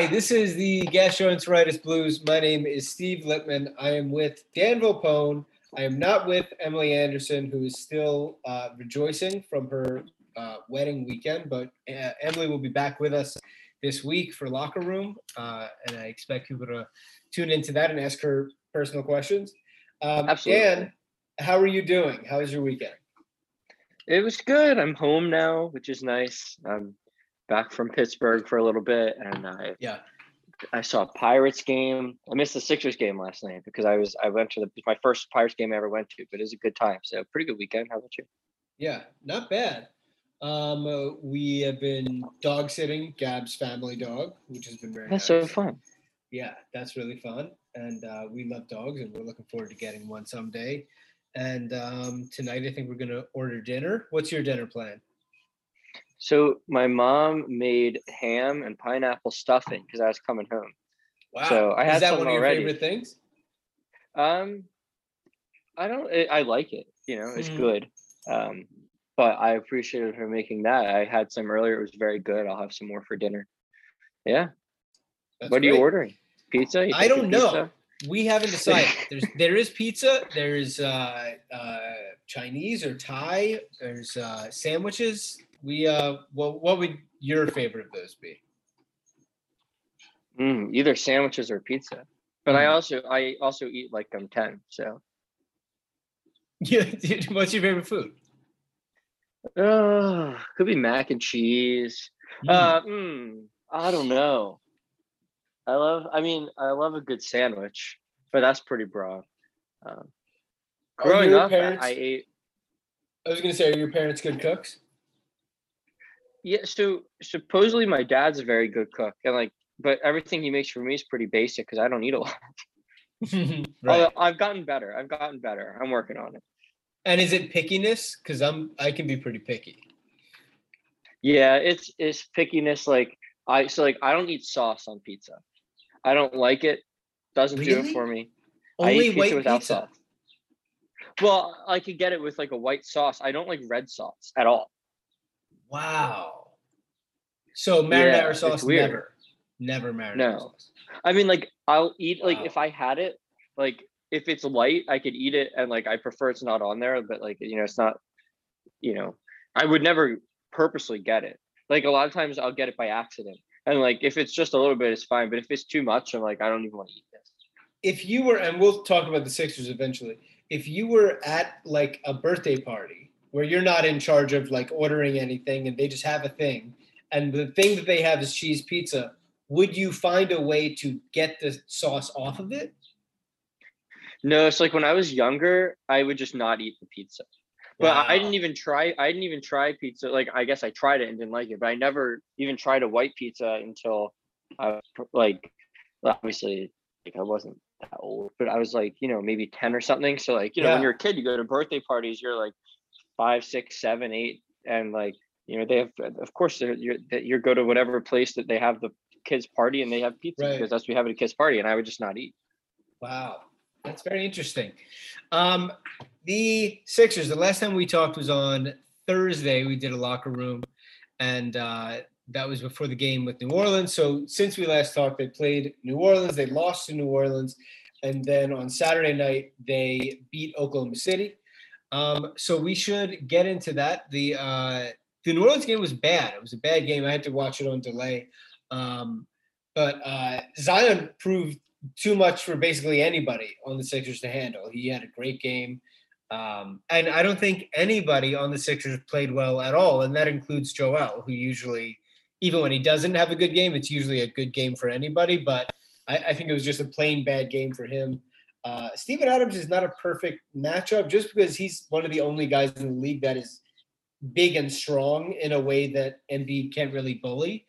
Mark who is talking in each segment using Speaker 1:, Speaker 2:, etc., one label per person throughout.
Speaker 1: Hi, this is the Gastroenteritis Blues. My name is Steve Lippman. I am with Dan Volpone. I am not with Emily Anderson, who is still uh, rejoicing from her uh, wedding weekend, but uh, Emily will be back with us this week for Locker Room, uh, and I expect people to tune into that and ask her personal questions. Um,
Speaker 2: Absolutely.
Speaker 1: Dan, how are you doing? How was your weekend?
Speaker 2: It was good. I'm home now, which is nice. I'm back from Pittsburgh for a little bit, and I
Speaker 1: Yeah.
Speaker 2: I saw a Pirates game. I missed the Sixers game last night because I was I went to the my first Pirates game I ever went to, but it was a good time. So pretty good weekend. How about you?
Speaker 1: Yeah, not bad. Um, uh, we have been dog sitting Gab's family dog, which has been very
Speaker 2: That's
Speaker 1: nice.
Speaker 2: so fun.
Speaker 1: Yeah, that's really fun, and uh, we love dogs, and we're looking forward to getting one someday. And um, tonight, I think we're gonna order dinner. What's your dinner plan?
Speaker 2: So my mom made ham and pineapple stuffing because I was coming home.
Speaker 1: Wow,
Speaker 2: So I
Speaker 1: is
Speaker 2: had
Speaker 1: that one of your
Speaker 2: already.
Speaker 1: favorite things?
Speaker 2: Um, I don't. I I like it. You know, it's
Speaker 1: Mm.
Speaker 2: good. Um, but I appreciated her making that. I had some earlier. It was very good. I'll have some more for dinner. Yeah.
Speaker 1: That's
Speaker 2: what are you ordering? Pizza? You
Speaker 1: I don't know.
Speaker 2: pizza?
Speaker 1: We haven't decided. There's there is pizza. There's uh, uh, Chinese or Thai. There's uh, sandwiches. We uh, what what would your favorite of those be?
Speaker 2: Mm, either sandwiches or pizza. But I
Speaker 1: Mm.
Speaker 2: also I also eat like I'm ten. So
Speaker 1: Yeah, dude, what's your favorite food?
Speaker 2: uh, could be mac and cheese.
Speaker 1: Mm.
Speaker 2: Uh, mm, I don't know. I love. I mean, I love a good sandwich, but that's pretty broad. Um, growing up, I- I ate.
Speaker 1: I was gonna say, are your parents good cooks?
Speaker 2: Yeah, so supposedly my dad's a very good cook, and like, but everything he makes for me is pretty basic because I don't eat a lot.
Speaker 1: right.
Speaker 2: I've gotten better. I've gotten better. I'm working on it.
Speaker 1: And is it pickiness? Because I'm I can be pretty picky.
Speaker 2: Yeah, it's it's pickiness. Like I so like I don't eat sauce on pizza. I don't like it. Doesn't do it for me. I
Speaker 1: Only
Speaker 2: eat pizza
Speaker 1: white
Speaker 2: without
Speaker 1: pizza.
Speaker 2: sauce. Well, I could get it with like a white sauce. I don't like red sauce at all.
Speaker 1: Wow. So marinara
Speaker 2: Yeah,
Speaker 1: sauce never, never marinara
Speaker 2: No.
Speaker 1: sauce.
Speaker 2: I mean, like I'll eat like
Speaker 1: Wow.
Speaker 2: if I had it, like if it's light, I could eat it, and like I prefer it's not on there. But like you know, it's not. You know, I would never purposely get it. Like a lot of times, I'll get it by accident, and like if it's just a little bit, it's fine. But if it's too much, I'm like, I don't even want to eat this.
Speaker 1: If you were, and we'll talk about the Sixers eventually. If you were at like a birthday party where you're not in charge of like ordering anything and they just have a thing, and the thing that they have is cheese pizza, would you find a way to get the sauce off of it?
Speaker 2: No, it's like when I was younger, I would just not eat the pizza. But I didn't even try. I didn't even try pizza. Like I guess I tried it and didn't like it. But I never even tried a white pizza until I was like, obviously, like I wasn't that old, but I was like, you know, maybe ten or something. So like, you know, when you're a kid, you go to birthday parties. You're like five, six, seven, eight, and like, you know, they have. Of course, they're, you're that you go to whatever place that they have the kids party and they have pizza
Speaker 1: Right.
Speaker 2: because that's what we have at a kids party, and I would just not eat.
Speaker 1: Wow, that's very interesting. Um, the Sixers. The last time we talked was on Thursday. We did a locker room, and uh, that was before the game with New Orleans. So since we last talked, they played New Orleans. They lost to New Orleans, and then on Saturday night they beat Oklahoma City. Um, so we should get into that. The uh, the New Orleans game was bad. It was a bad game. I had to watch it on delay. Um, but uh, Zion proved too much for basically anybody on the Sixers to handle. He had a great game. Um, and I don't think anybody on the Sixers played well at all. And that includes Joel, who usually, even when he doesn't have a good game, it's usually a good game for anybody. But I, I think it was just a plain bad game for him. Uh, Steven Adams is not a perfect matchup just because he's one of the only guys in the league that is big and strong in a way that Embiid can't really bully.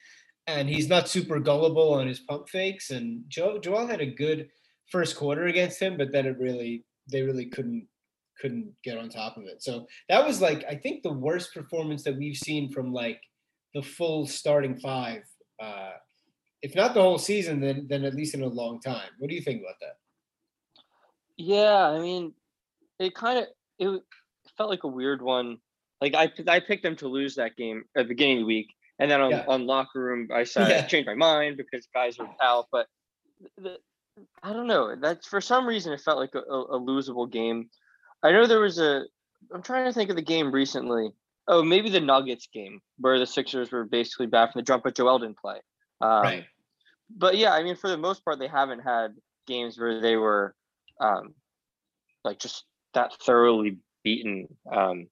Speaker 1: And he's not super gullible on his pump fakes. And Joel, Joel had a good first quarter against him, but then it really, they really couldn't couldn't get on top of it. So that was like I think the worst performance that we've seen from like the full starting five. Uh, if not the whole season, then then at least in a long time. What do you think about that?
Speaker 2: Yeah, I mean, it kind of it felt like a weird one. Like I I picked them to lose that game at the beginning of the week, and then on,
Speaker 1: Yeah.
Speaker 2: on locker room I said
Speaker 1: Yeah.
Speaker 2: I changed my mind because guys were out. But the, I don't know. That's for some reason it felt like a, a, a losable game. I know there was a. I'm trying to think of the game recently. Oh, maybe the Nuggets game where the Sixers were basically bad from the jump, but Joel didn't play. Um,
Speaker 1: right.
Speaker 2: but yeah, I mean, for the most part, they haven't had games where they were um, like just that thoroughly beaten. Um,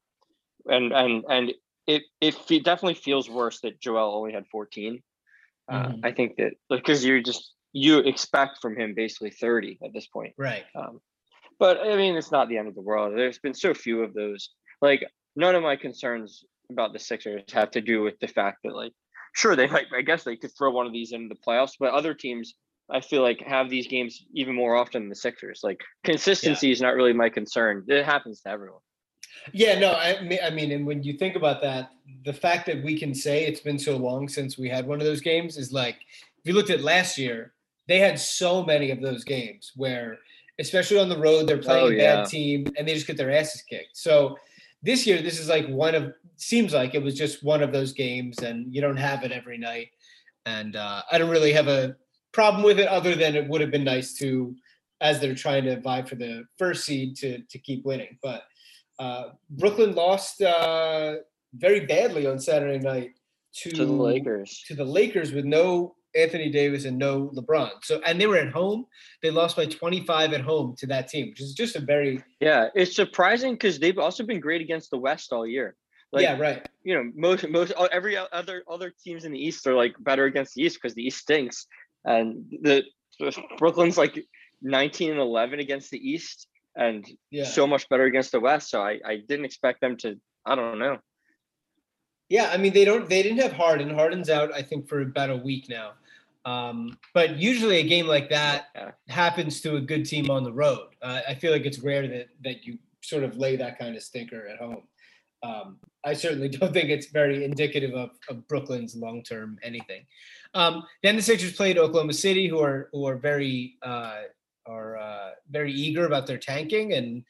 Speaker 2: and and and it it fe- definitely feels worse that Joel only had 14. Uh,
Speaker 1: Mhm.
Speaker 2: I think that because you're just you expect from him basically 30 at this point.
Speaker 1: Right.
Speaker 2: Um, but I mean, it's not the end of the world. There's been so few of those. Like, none of my concerns about the Sixers have to do with the fact that, like, sure, they might, I guess they could throw one of these into the playoffs, but other teams, I feel like, have these games even more often than the Sixers. Like, consistency is not really my concern. It happens to everyone.
Speaker 1: Yeah, no, I mean, I mean, and when you think about that, the fact that we can say it's been so long since we had one of those games is like, if you looked at last year, they had so many of those games where, especially on the road, they're playing
Speaker 2: Oh,
Speaker 1: a
Speaker 2: yeah.
Speaker 1: bad team and they just get their asses kicked. So this year, this is like one of, seems like it was just one of those games, and you don't have it every night. And uh, I don't really have a problem with it, other than it would have been nice to, as they're trying to vie for the first seed, to to keep winning, but. Uh, Brooklyn lost uh, very badly on Saturday night to,
Speaker 2: To the Lakers.
Speaker 1: to the Lakers with no Anthony Davis and no LeBron. So and they were at home. They lost by 25 at home to that team, which is just a very
Speaker 2: Yeah, it's surprising because they've also been great against the West all year. Like,
Speaker 1: yeah right.
Speaker 2: you know, most most every other other teams in the East are like better against the East because the East stinks, and the Brooklyn's like 19 and 11 against the East, and
Speaker 1: Yeah.
Speaker 2: so much better against the West. So I I didn't expect them to. I don't know.
Speaker 1: Yeah, I mean they don't they didn't have Harden. Harden's out, I think, for about a week now. Um, but usually a game like that
Speaker 2: Yeah.
Speaker 1: happens to a good team on the road. Uh, I feel like it's rare that that you sort of lay that kind of stinker at home. Um, I certainly don't think it's very indicative of, of Brooklyn's long term anything. Um, then the Sixers played Oklahoma City, who are who are very uh, are uh, very eager about their tanking, and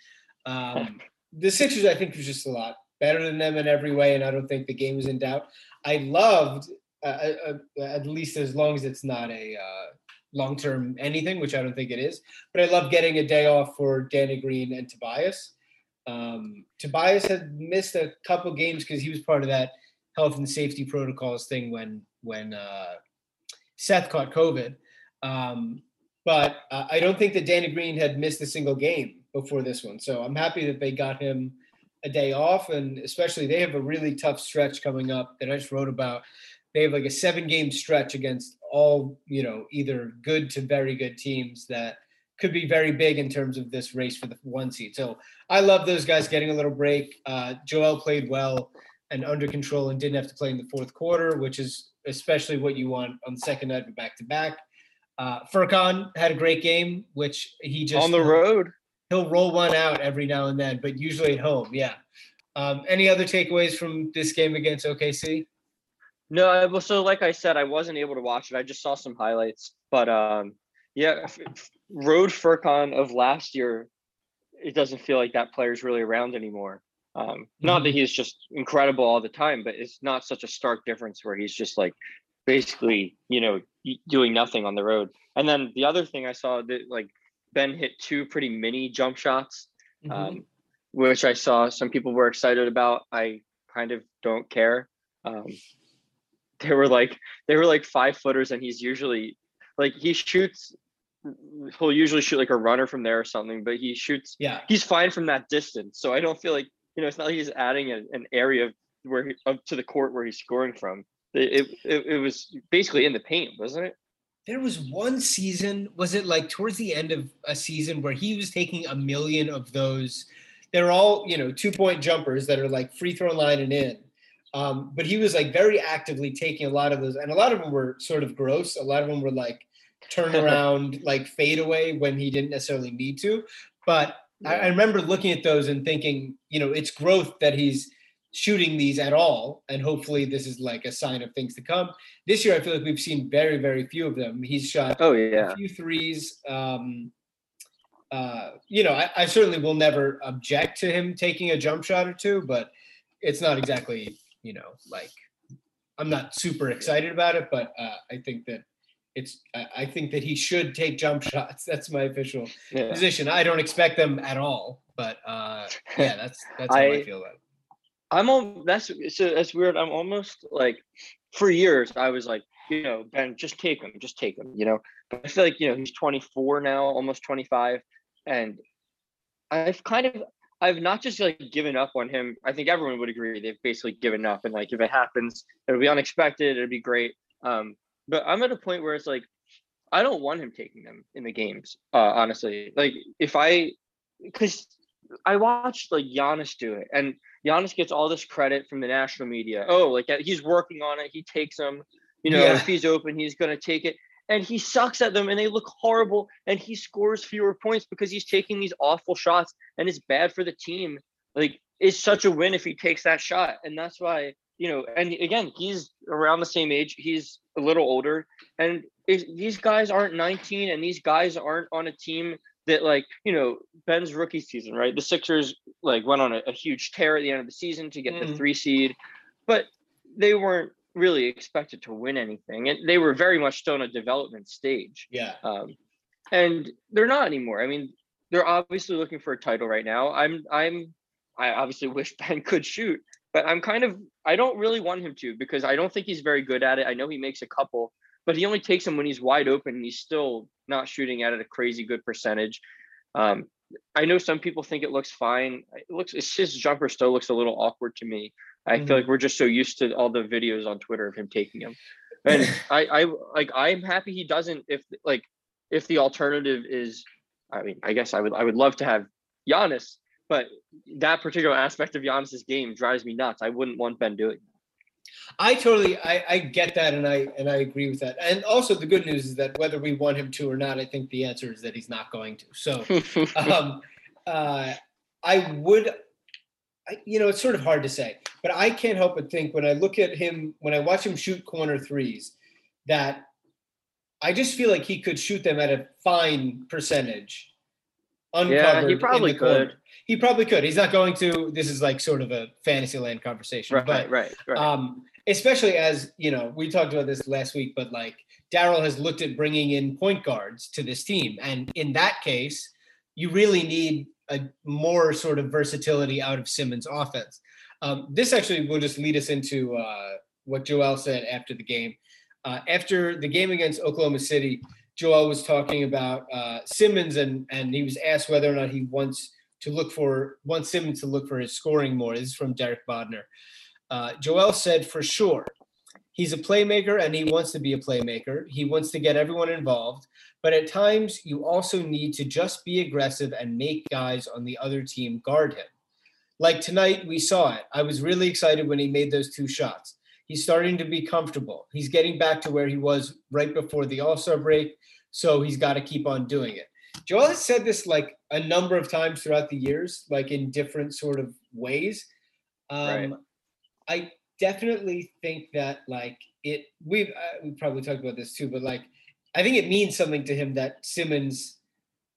Speaker 1: um, the Sixers I think was just a lot better than them in every way, and I don't think the game was in doubt. I loved uh, uh, uh, at least as long as it's not a uh, long term anything, which I don't think it is. But I love getting a day off for Danny Green and Tobias. Um, Tobias had missed a couple games because he was part of that health and safety protocols thing when when uh, Seth caught COVID. Um, but uh, I don't think that Danny Green had missed a single game before this one. So I'm happy that they got him a day off, and especially they have a really tough stretch coming up that I just wrote about. They have like a seven game stretch against all, you know, either good to very good teams that could be very big in terms of this race for the one seed. So I love those guys getting a little break. Uh, Joel played well and under control and didn't have to play in the fourth quarter, which is especially what you want on the second night of back to back. Uh, Furkan had a great game, which he just
Speaker 2: on the road.
Speaker 1: he'll roll one out every now and then, but usually at home. Yeah. Um, any other takeaways from this game against OKC?
Speaker 2: No, I- well, so like I said, I wasn't able to watch it. I just saw some highlights, but um, yeah, f- f- road Furkan of last year, it doesn't feel like that player's really around anymore. Um, not that he's just incredible all the time, but it's not such a stark difference where he's just like basically, you know, doing nothing on the road. And then the other thing I saw that like Ben hit two pretty mini jump shots.
Speaker 1: Mm-hmm.
Speaker 2: Um, which I saw some people were excited about. I kind of don't care. Um, they were like they were like five footers, and he's usually like he shoots. He'll usually shoot like a runner from there or something, but he shoots.
Speaker 1: Yeah.
Speaker 2: He's fine from that distance, so I don't feel like you know it's not like he's adding an, an area where he, up to the court where he's scoring from. It, it it was basically in the paint, wasn't it?
Speaker 1: There was one season, was it like towards the end of a season where he was taking a million of those? They're all, you know, two point jumpers that are like free throw line and in. Um, but he was like very actively taking a lot of those, and a lot of them were sort of gross. A lot of them were like turn around, like fade away when he didn't necessarily need to. But I, I remember looking at those and thinking, you know, it's growth that he's shooting these at all. And hopefully this is like a sign of things to come. This year, I feel like we've seen very, very few of them. He's shot
Speaker 2: Oh yeah
Speaker 1: a
Speaker 2: yeah.
Speaker 1: few threes. Um, uh, you know, I, I certainly will never object to him taking a jump shot or two, but it's not exactly, you know, like I'm not super excited about it, but uh, I think that it's, I, think that he should take jump shots. That's my official
Speaker 2: yeah.
Speaker 1: position. I don't expect them at all, but uh, yeah, that's that's how I,
Speaker 2: I-
Speaker 1: feel about it.
Speaker 2: I'm on. That's so. That's weird. I'm almost like, for years I was like, you know, Ben, just take him, just take him. You know, but I feel like you know he's 24 now, almost 25, and I've kind of, I've not just like given up on him. I think everyone would agree they've basically given up, and like if it happens, it'll be unexpected. It'll be great. Um, but I'm at a point where it's like, I don't want him taking them in the games. Uh, honestly, like if I, because I watched like Giannis do it, and Giannis gets all this credit from the national media. Oh, like he's working on it. He takes them. You know,
Speaker 1: Yeah.
Speaker 2: if he's open, he's gonna take it. And he sucks at them, and they look horrible. And he scores fewer points because he's taking these awful shots, and it's bad for the team. Like it's such a win if he takes that shot, and that's why you know. And again, he's around the same age. He's a little older, and these guys aren't 19, and these guys aren't on a team that like you know Ben's rookie season, right? The Sixers like went on a, a huge tear at the end of the season to get the
Speaker 1: Mhm.
Speaker 2: three seed, but they weren't really expected to win anything, and they were very much still in a development stage.
Speaker 1: Yeah.
Speaker 2: Um, and they're not anymore. I mean, they're obviously looking for a title right now. I'm I'm I obviously wish Ben could shoot, but I'm kind of I don't really want him to because I don't think he's very good at it. I know he makes a couple, but he only takes them when he's wide open and he's still not shooting at it a crazy good percentage. Um, I know some people think it looks fine. It looks it's his jumper still looks a little awkward to me. I feel like we're just so used to all the videos on Twitter of him taking them. And I I like I'm happy he doesn't if like if the alternative is I mean, I guess I would I would love to have Giannis, but that particular aspect of Giannis's game drives me nuts. I wouldn't want Ben doing
Speaker 1: I totally I, I get that and I and I agree with that. And also the good news is that whether we want him to or not, I think the answer is that he's not going to. So um uh I would I, you know, it's sort of hard to say, but I can't help but think when I look at him, when I watch him shoot corner threes, that I just feel like he could shoot them at a fine percentage. Uncovered he
Speaker 2: probably
Speaker 1: the corner.
Speaker 2: could.
Speaker 1: He probably could. He's not going to. This is like sort of a fantasy land conversation,
Speaker 2: right,
Speaker 1: but
Speaker 2: right, right.
Speaker 1: um, especially as you know, we talked about this last week, but like Daryl has looked at bringing in point guards to this team, and in that case, you really need a more sort of versatility out of Simmons' offense. Um, this actually will just lead us into uh, what Joel said after the game. Uh, after the game against Oklahoma City, Joel was talking about uh, Simmons, and and he was asked whether or not he wants to look for wants Simmons to look for his scoring more. This is from Derek Bodner. Uh, Joel said for sure he's a playmaker and he wants to be a playmaker. He wants to get everyone involved, but at times you also need to just be aggressive and make guys on the other team guard him. Like tonight, we saw it. I was really excited when he made those two shots. He's starting to be comfortable. He's getting back to where he was right before the All Star break. So he's got to keep on doing it. Joel has said this like a number of times throughout the years, like in different sort of ways. Um,
Speaker 2: Right.
Speaker 1: I definitely think that like it. We've uh, we probably talked about this too, but like I think it means something to him that Simmons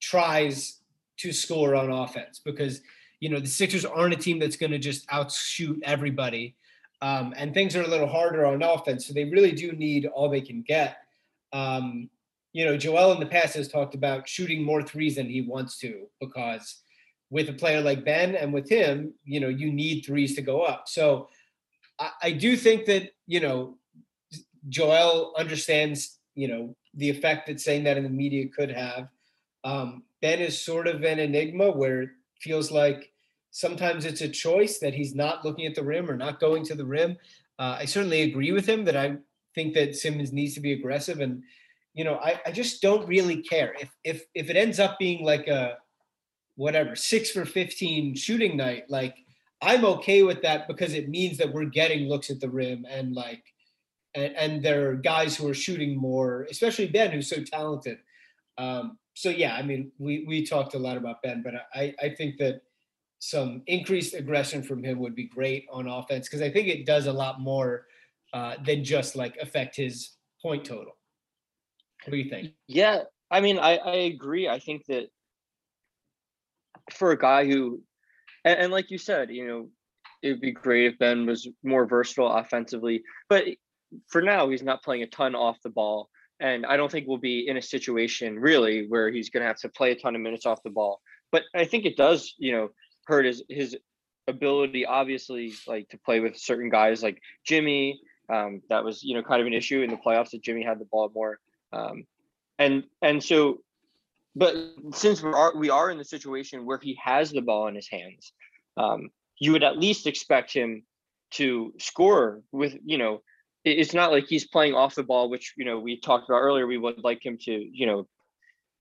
Speaker 1: tries to score on offense because you know the Sixers aren't a team that's going to just outshoot everybody, um, and things are a little harder on offense. So they really do need all they can get. Um, you know, Joel in the past has talked about shooting more threes than he wants to because with a player like Ben and with him, you know, you need threes to go up. So I, I do think that, you know, Joel understands, you know, the effect that saying that in the media could have. Um, ben is sort of an enigma where it feels like sometimes it's a choice that he's not looking at the rim or not going to the rim. Uh, I certainly agree with him that I think that Simmons needs to be aggressive and you know I, I just don't really care if if if it ends up being like a whatever six for 15 shooting night like i'm okay with that because it means that we're getting looks at the rim and like and, and there are guys who are shooting more especially ben who's so talented um, so yeah i mean we we talked a lot about ben but i i think that some increased aggression from him would be great on offense because i think it does a lot more uh, than just like affect his point total what do you think
Speaker 2: Yeah, I mean, I I agree. I think that for a guy who, and, and like you said, you know, it would be great if Ben was more versatile offensively, but for now he's not playing a ton off the ball, and I don't think we'll be in a situation really where he's going to have to play a ton of minutes off the ball. But I think it does, you know, hurt his his ability obviously like to play with certain guys like Jimmy. Um, that was you know kind of an issue in the playoffs that Jimmy had the ball more. Um, and and so but since we are we are in the situation where he has the ball in his hands um, you would at least expect him to score with you know it's not like he's playing off the ball which you know we talked about earlier we would like him to you know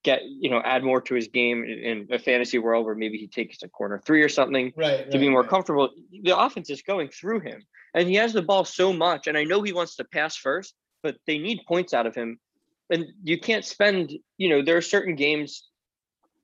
Speaker 2: get you know add more to his game in, a fantasy world where maybe he takes a corner three or something
Speaker 1: right
Speaker 2: to be more
Speaker 1: right.
Speaker 2: comfortable. The offense is going through him, and he has the ball so much. And I know he wants to pass first, but they need points out of him. And you can't spend, you know, there are certain games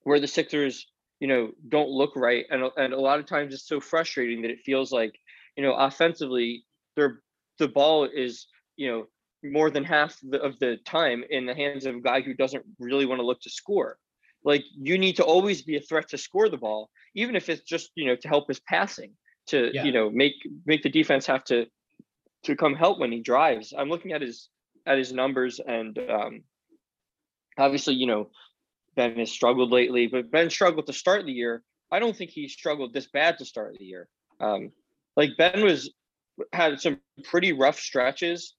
Speaker 2: where the Sixers, you know, don't look right, and and a lot of times it's so frustrating that it feels like, you know, offensively, their the ball is, you know, more than half the, of the time in the hands of a guy who doesn't really want to look to score. Like you need to always be a threat to score the ball, even if it's just you know to help his passing, to
Speaker 1: Yeah.
Speaker 2: you know make make the defense have to to come help when he drives. I'm looking at his at his numbers, and um, obviously you know Ben has struggled lately, but Ben struggled to start the year. I don't think he struggled this bad to start the year. Um, like Ben was had some pretty rough stretches,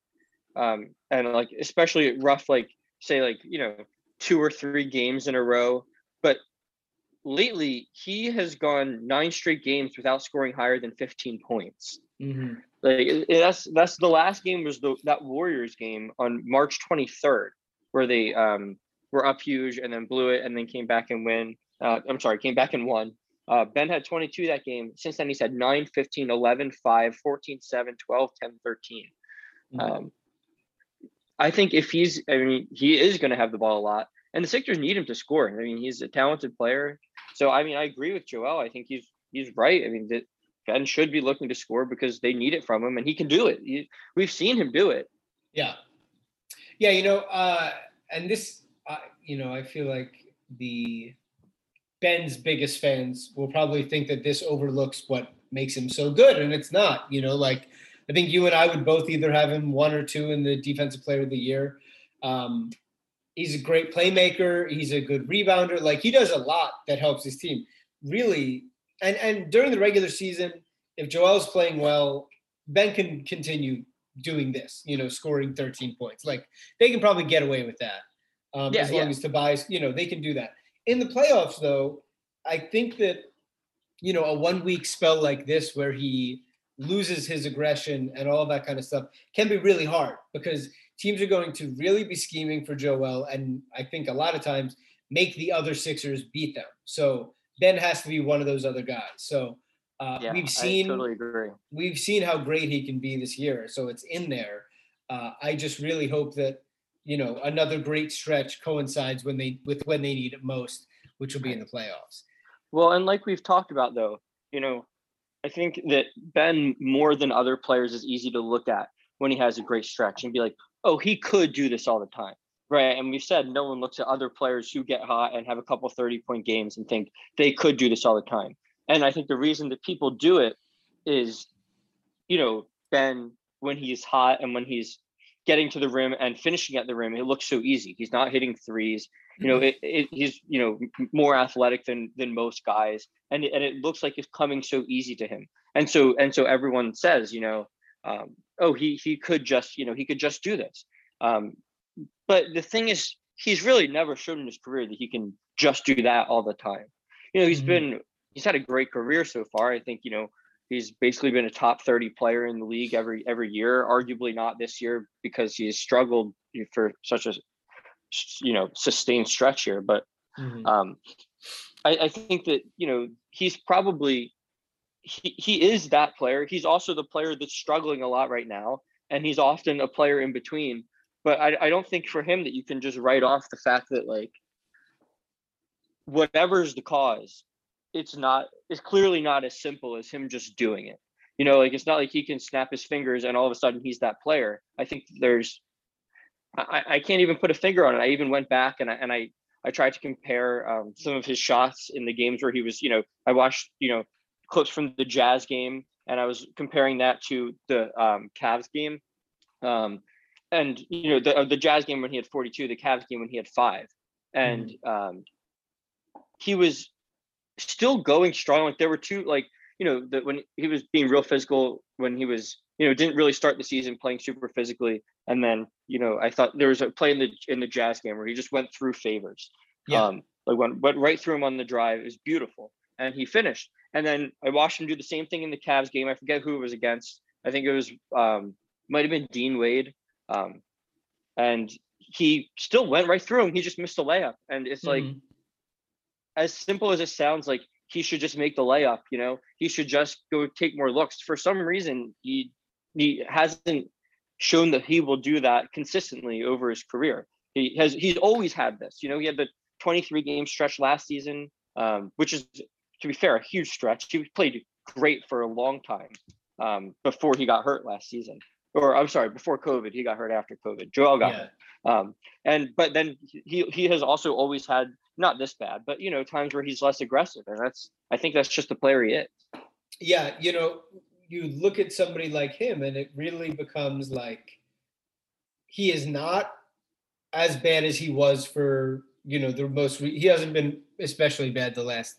Speaker 2: um, and like especially rough, like say like you know two or three games in a row. But lately, he has gone nine straight games without scoring higher than 15 points.
Speaker 1: Mhm.
Speaker 2: Like that's that's the last game was the that Warriors game on March 23rd, where they um were up huge and then blew it and then came back and win. Uh, I'm sorry, came back and won. Uh, ben had 22 that game. Since then, he's had 9, 15, 11, 5, 14, 7, 12, 10, 13.
Speaker 1: Mhm.
Speaker 2: Um, I think if he's, I mean, he is going to have the ball a lot, and the Sixers need him to score. I mean, he's a talented player. So, I mean, I agree with Joel. I think he's he's right. I mean, that Ben should be looking to score because they need it from him, and he can do it. He, we've seen him do it.
Speaker 1: Yeah. Yeah, you know, uh, and this, uh, you know, I feel like the Ben's biggest fans will probably think that this overlooks what makes him so good, and it's not. You know, like I think you and I would both either have him one or two in the defensive player of the year. Um, he's a great playmaker. He's a good rebounder. Like he does a lot that helps his team. Really, and and during the regular season, if Joel's playing well, Ben can continue doing this. You know, scoring 13 points. Like they can probably get away with that. Um,
Speaker 2: Yeah,
Speaker 1: as long
Speaker 2: yeah.
Speaker 1: as Tobias, you know, they can do that. In the playoffs, though, I think that you know a one week spell like this where he loses his aggression and all that kind of stuff can be really hard because teams are going to really be scheming for Joel and I think a lot of times make the other Sixers beat them. So Ben has to be one of those other guys. So uh,
Speaker 2: Yeah,
Speaker 1: we've seen
Speaker 2: I totally agree.
Speaker 1: we've seen how great he can be this year, so it's in there. Uh, I just really hope that you know another great stretch coincides when they with when they need it most, which will be in the playoffs.
Speaker 2: Well, and like we've talked about, though, you know, I think that Ben more than other players is easy to look at when he has a great stretch and be like, oh, he could do this all the time. Right. And we've said no one looks at other players who get hot and have a couple 30 point games and think they could do this all the time. And I think the reason that people do it is, you know, Ben, when he's hot and when he's getting to the rim and finishing at the rim, it looks so easy. He's not hitting threes. You know, it, it, he's you know more athletic than than most guys, and and it looks like it's coming so easy to him. And so and so everyone says, you know, um, oh he he could just you know he could just do this. Um, but the thing is, he's really never shown in his career that he can just do that all the time. You know, he's mm-hmm. been he's had a great career so far. I think you know he's basically been a top 30 player in the league every every year arguably not this year because he's struggled for such a you know sustained stretch here but mm-hmm. um I, I think that you know he's probably he, he is that player. He's also the player that's struggling a lot right now and he's often a player in between. But I, I don't think for him that you can just write off the fact that like whatever's the cause it's not it's clearly not as simple as him just doing it. You know like it's not like he can snap his fingers and all of a sudden he's that player. I think there's i, I can't even put a finger on it i even went back and i and i i tried to compare um, some of his shots in the games where he was you know i watched you know clips from the jazz game and i was comparing that to the um Cavs game um and you know the uh, the jazz game when he had 42 the Cavs game when he had five and mm-hmm. um he was still going strong. Like there were two, like you know, that when he was being real physical, when he was, you know, didn't really start the season playing super physically, and then you know, I thought there was a play in the in the Jazz game where he just went through favors. Yeah. Um, like went went right through him on the drive. It was beautiful, and he finished. And then I watched him do the same thing in the Cavs game. I forget who it was against. I think it was um, might have been Dean Wade. Um, and he still went right through him. He just missed a layup, and it's mm-hmm. like as simple as it sounds like he should just make the layup you know? He should just go take more looks. For some reason he he hasn't shown that he will do that consistently over his career. He has he's always had this you know? He had the 23 game stretch last season um, which is to be fair a huge stretch. He played great for a long time um, before he got hurt last season. Or i'm sorry before covid. He got hurt after covid. Joel got yeah. hurt. Um, and but then he he has also always had not this bad, but you know, times where he's less aggressive, and that's I think that's just the player he is.
Speaker 1: Yeah, you know, you look at somebody like him, and it really becomes like he is not as bad as he was for you know the most. He hasn't been especially bad the last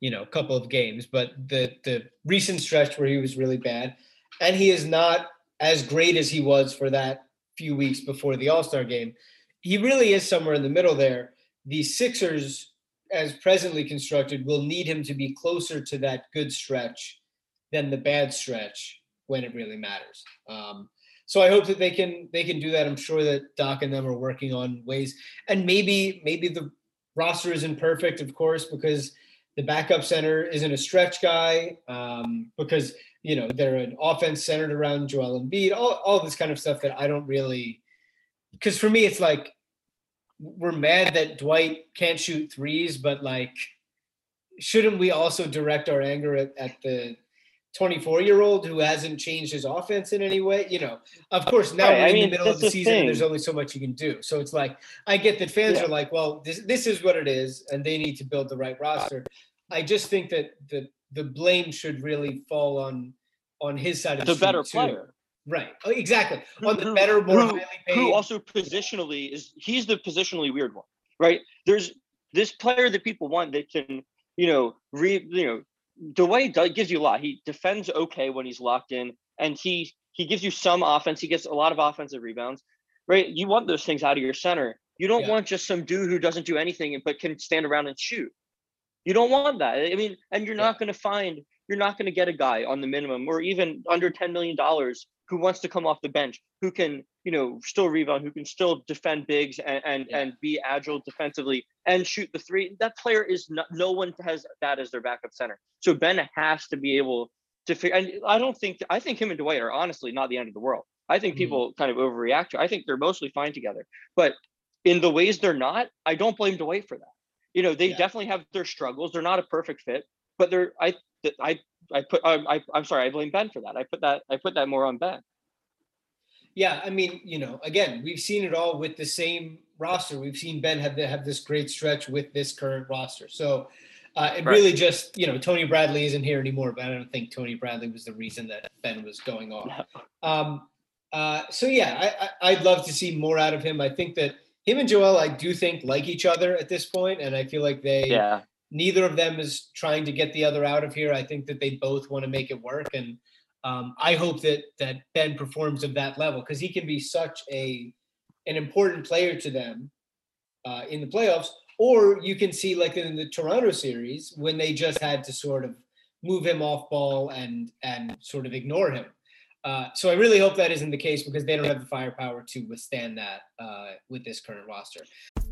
Speaker 1: you know couple of games, but the the recent stretch where he was really bad, and he is not as great as he was for that few weeks before the All Star game. He really is somewhere in the middle there the Sixers, as presently constructed, will need him to be closer to that good stretch than the bad stretch when it really matters. Um, so I hope that they can they can do that. I'm sure that Doc and them are working on ways, and maybe maybe the roster isn't perfect, of course, because the backup center isn't a stretch guy, um, because you know they're an offense centered around Joel Embiid, all all this kind of stuff that I don't really. Because for me, it's like we're mad that Dwight can't shoot threes, but like, shouldn't we also direct our anger at, at the 24 year old who hasn't changed his offense in any way? You know, of course, now right, we're I in mean, the middle of the season and there's only so much you can do. So it's like, I get that fans yeah. are like, well, this, this is what it is, and they need to build the right roster. I just think that the, the blame should really fall on on his side of the,
Speaker 2: the better player.
Speaker 1: Right. Oh, exactly. On the better, more who, highly paid.
Speaker 2: Who also positionally is he's the positionally weird one, right? There's this player that people want that can, you know, re you know, Dwight does, gives you a lot. He defends okay when he's locked in, and he he gives you some offense. He gets a lot of offensive rebounds, right? You want those things out of your center. You don't yeah. want just some dude who doesn't do anything but can stand around and shoot. You don't want that. I mean, and you're yeah. not going to find you're not going to get a guy on the minimum or even under $10 million who wants to come off the bench, who can, you know, still rebound, who can still defend bigs and and, yeah. and be agile defensively and shoot the three. That player is not, no one has that as their backup center. So Ben has to be able to figure. And I don't think I think him and Dwight are honestly not the end of the world. I think mm-hmm. people mm-hmm. kind of overreact to. I think they're mostly fine together, but in the ways they're not, I don't blame Dwight for that. You know, they yeah. definitely have their struggles. They're not a perfect fit, but they're I I I put I, I am sorry I blame Ben for that. I put that I put that more on Ben.
Speaker 1: Yeah, I mean, you know, again, we've seen it all with the same roster. We've seen Ben have have this great stretch with this current roster. So uh, it right. really just, you know, Tony Bradley isn't here anymore, but I don't think Tony Bradley was the reason that Ben was going off. No. Um, uh, so yeah, I, I, would love to see more out of him. I think that him and Joel, I do think like each other at this point, and I feel like they
Speaker 2: Yeah.
Speaker 1: Neither of them is trying to get the other out of here. I think that they both want to make it work, and um, I hope that that Ben performs of that level because he can be such a an important player to them uh, in the playoffs. Or you can see like in the Toronto series when they just had to sort of move him off ball and and sort of ignore him. Uh, so I really hope that isn't the case because they don't have the firepower to withstand that uh, with this current roster.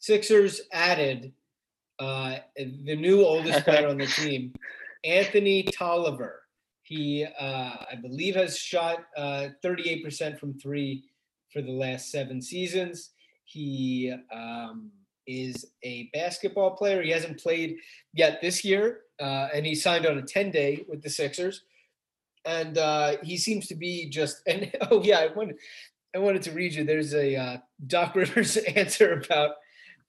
Speaker 1: Sixers added uh, the new oldest player on the team, Anthony Tolliver. He, uh, I believe, has shot uh, 38% from three for the last seven seasons. He um, is a basketball player. He hasn't played yet this year, uh, and he signed on a 10 day with the Sixers. And uh, he seems to be just, and oh, yeah, I wanted, I wanted to read you. There's a uh, Doc Rivers answer about,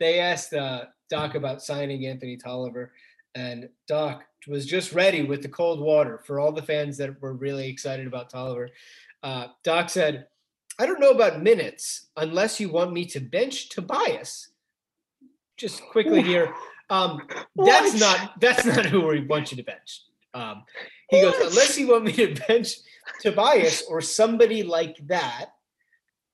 Speaker 1: they asked uh, Doc about signing Anthony Tolliver, and Doc was just ready with the cold water for all the fans that were really excited about Tolliver. Uh, Doc said, I don't know about minutes unless you want me to bench Tobias. Just quickly here. Um, that's
Speaker 2: What?
Speaker 1: not that's not who we want you to bench. Um, he goes, unless you want me to bench Tobias or somebody like that,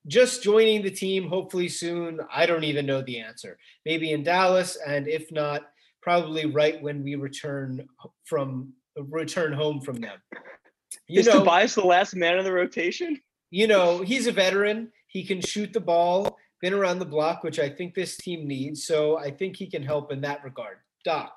Speaker 1: just joining the team hopefully soon. I don't even know the answer. Maybe in Dallas, and if not, probably right when we return from return home from them. You
Speaker 2: Is
Speaker 1: know,
Speaker 2: Tobias the last man in the rotation?
Speaker 1: you know, he's a veteran. He can shoot the ball, been around the block, which I think this team needs. So I think he can help in that regard. Doc,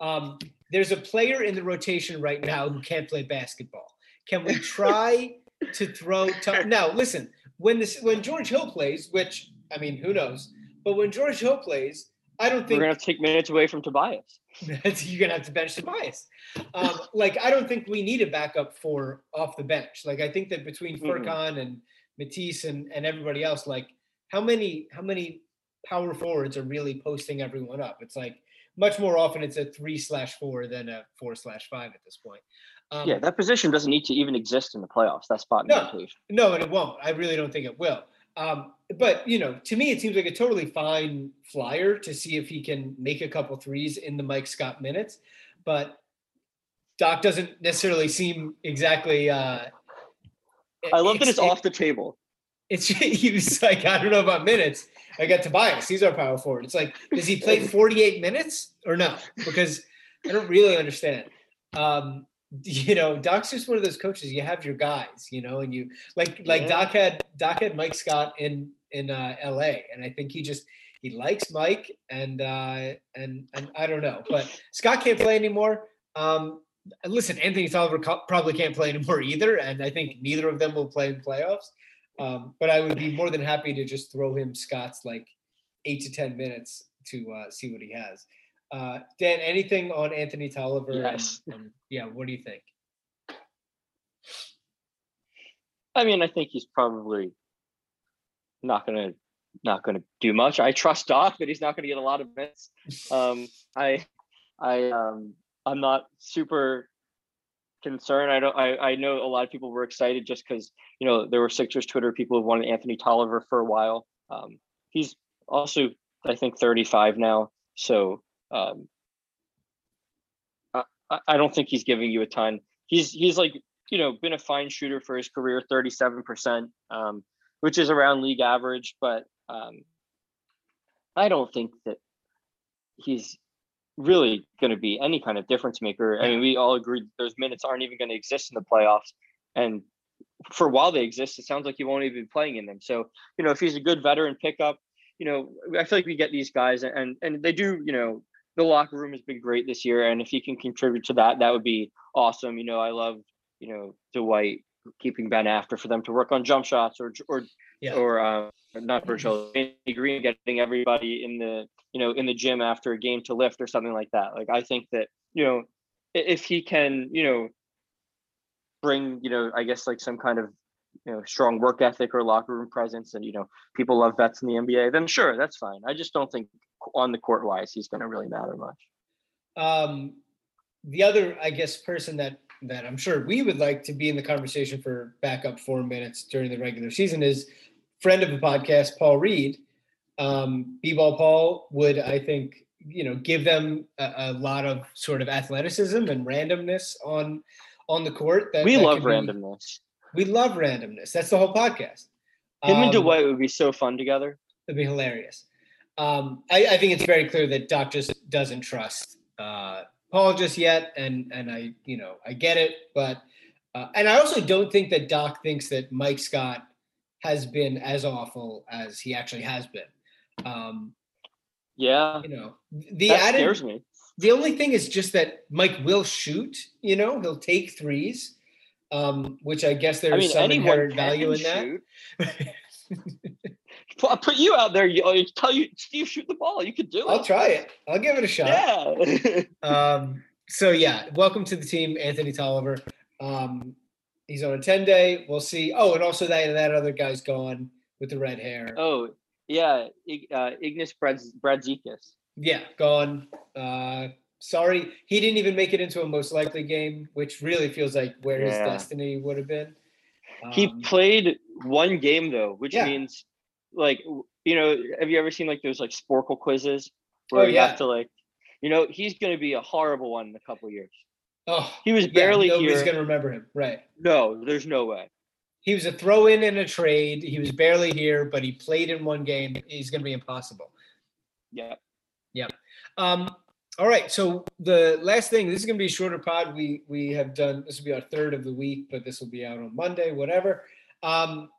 Speaker 1: um, there's a player in the rotation right now who can't play basketball. Can we try to throw? Now, listen, when this when George Hill plays, which I mean, who knows? But when George Hill plays, I don't think We're
Speaker 2: gonna have to take minutes away from Tobias.
Speaker 1: you're gonna have to bench Tobias. Um, like I don't think we need a backup for off the bench. Like I think that between. Furkan and Matisse and, and everybody else, like how many how many power forwards are really posting everyone up? It's like much more often it's a three slash four than a four slash five at this point. Um,
Speaker 2: yeah, that position doesn't need to even exist in the playoffs. That spot in
Speaker 1: No.
Speaker 2: rotation.
Speaker 1: No, and it won't. I really don't think it will. Um, but you know, to me, it seems like a totally fine flyer to see if he can make a couple threes in the Mike Scott minutes. But Doc doesn't necessarily seem exactly. Uh,
Speaker 2: I love that it's off the table.
Speaker 1: It's he was like, I don't know about minutes. I got Tobias. He's our power forward. It's like, does he play 48 minutes or no? Because I don't really understand. Um, you know, Doc's just one of those coaches. You have your guys, you know, and you like like
Speaker 2: Yeah.
Speaker 1: Doc had Doc had Mike Scott in in uh, L.A. and I think he just he likes Mike and uh, and and I don't know, but Scott can't play anymore. Um, listen, Anthony Tolliver probably can't play anymore either, and I think neither of them will play in playoffs. Um, but I would be more than happy to just throw him Scott's like eight to ten minutes to uh, see what he has. Uh, Dan, anything on Anthony Tolliver? and-
Speaker 2: Yes.
Speaker 1: and- yeah, what do you think?
Speaker 2: I mean, I think he's probably not gonna not gonna do much. I trust Doc that he's not gonna get a lot of minutes. Um, I I um I'm not super concerned. I don't I, I know a lot of people were excited just because you know there were Sixers Twitter people who wanted Anthony Tolliver for a while. Um, he's also I think 35 now, so um, I, I don't think he's giving you a ton. He's he's like you know been a fine shooter for his career, thirty seven percent, um, which is around league average. But um, I don't think that he's really going to be any kind of difference maker. I mean, we all agree those minutes aren't even going to exist in the playoffs, and for a while they exist, it sounds like he won't even be playing in them. So you know, if he's a good veteran pickup, you know, I feel like we get these guys, and and they do, you know, the locker room has been great this year, and if he can contribute to that, that would be awesome. You know, I love you know Dwight keeping Ben after for them to work on jump shots or or
Speaker 1: Yeah.
Speaker 2: or uh, not Virgil Green getting everybody in the you know in the gym after a game to lift or something like that. Like I think that you know if he can you know bring you know I guess like some kind of you know strong work ethic or locker room presence and you know people love vets in the NBA, then sure that's fine. I just don't think on the court wise he's going to really matter much.
Speaker 1: Um, the other, I guess, person that that I'm sure we would like to be in the conversation for backup four minutes during the regular season is friend of the podcast, Paul Reed. Um, B-ball Paul would, I think, you know, give them a, a lot of sort of athleticism and randomness on on the court. That,
Speaker 2: we
Speaker 1: that
Speaker 2: love
Speaker 1: could be-
Speaker 2: randomness.
Speaker 1: we love randomness. That's the whole podcast.
Speaker 2: Him and
Speaker 1: Um,
Speaker 2: Dwight would be so fun together.
Speaker 1: It'd be hilarious. Um, I, I think it's very clear that Doc just doesn't trust uh, Paul just yet, and and I you know I get it, but uh, and I also don't think that Doc thinks that Mike Scott has been as awful as he actually has been. Um,
Speaker 2: Yeah,
Speaker 1: you know, the
Speaker 2: that
Speaker 1: added
Speaker 2: scares me.
Speaker 1: the only thing is just that Mike will shoot. You know, he'll take threes, um, which I guess there's
Speaker 2: I mean,
Speaker 1: some inherent value in
Speaker 2: shoot.
Speaker 1: that.
Speaker 2: Put, I'll put you out there. You, I'll tell you, Steve, shoot the ball. You could do it.
Speaker 1: I'll try it. I'll give it a shot.
Speaker 2: Yeah.
Speaker 1: Um, so yeah, welcome to the team, Anthony Tolliver. Um, he's on a 10 day. We'll see. Oh, and also that that other guy's gone with the red hair.
Speaker 2: oh, yeah. Ig- Uh, Ignis Bradz- Bradzikis.
Speaker 1: Yeah, gone. Uh, sorry, he didn't even make it into a most likely game, which really feels like where his destiny would have been.
Speaker 2: He
Speaker 1: Um,
Speaker 2: played one game though, which
Speaker 1: Yeah.
Speaker 2: means like you know, have you ever seen like those like Sporcle quizzes
Speaker 1: Oh,
Speaker 2: where you
Speaker 1: yeah.
Speaker 2: have to like, you know, he's going to be a horrible one in a couple years.
Speaker 1: oh,
Speaker 2: He was
Speaker 1: yeah,
Speaker 2: barely
Speaker 1: nobody's
Speaker 2: here.
Speaker 1: gonna remember him, right?
Speaker 2: No, there's no way.
Speaker 1: He was a throw in in a trade. He was barely here, but he played in one game. He's gonna be impossible.
Speaker 2: Yeah.
Speaker 1: Um, all right. So the last thing, this is gonna be a shorter pod. We we have done this will be our third of the week, but this will be out on Monday, whatever. Um,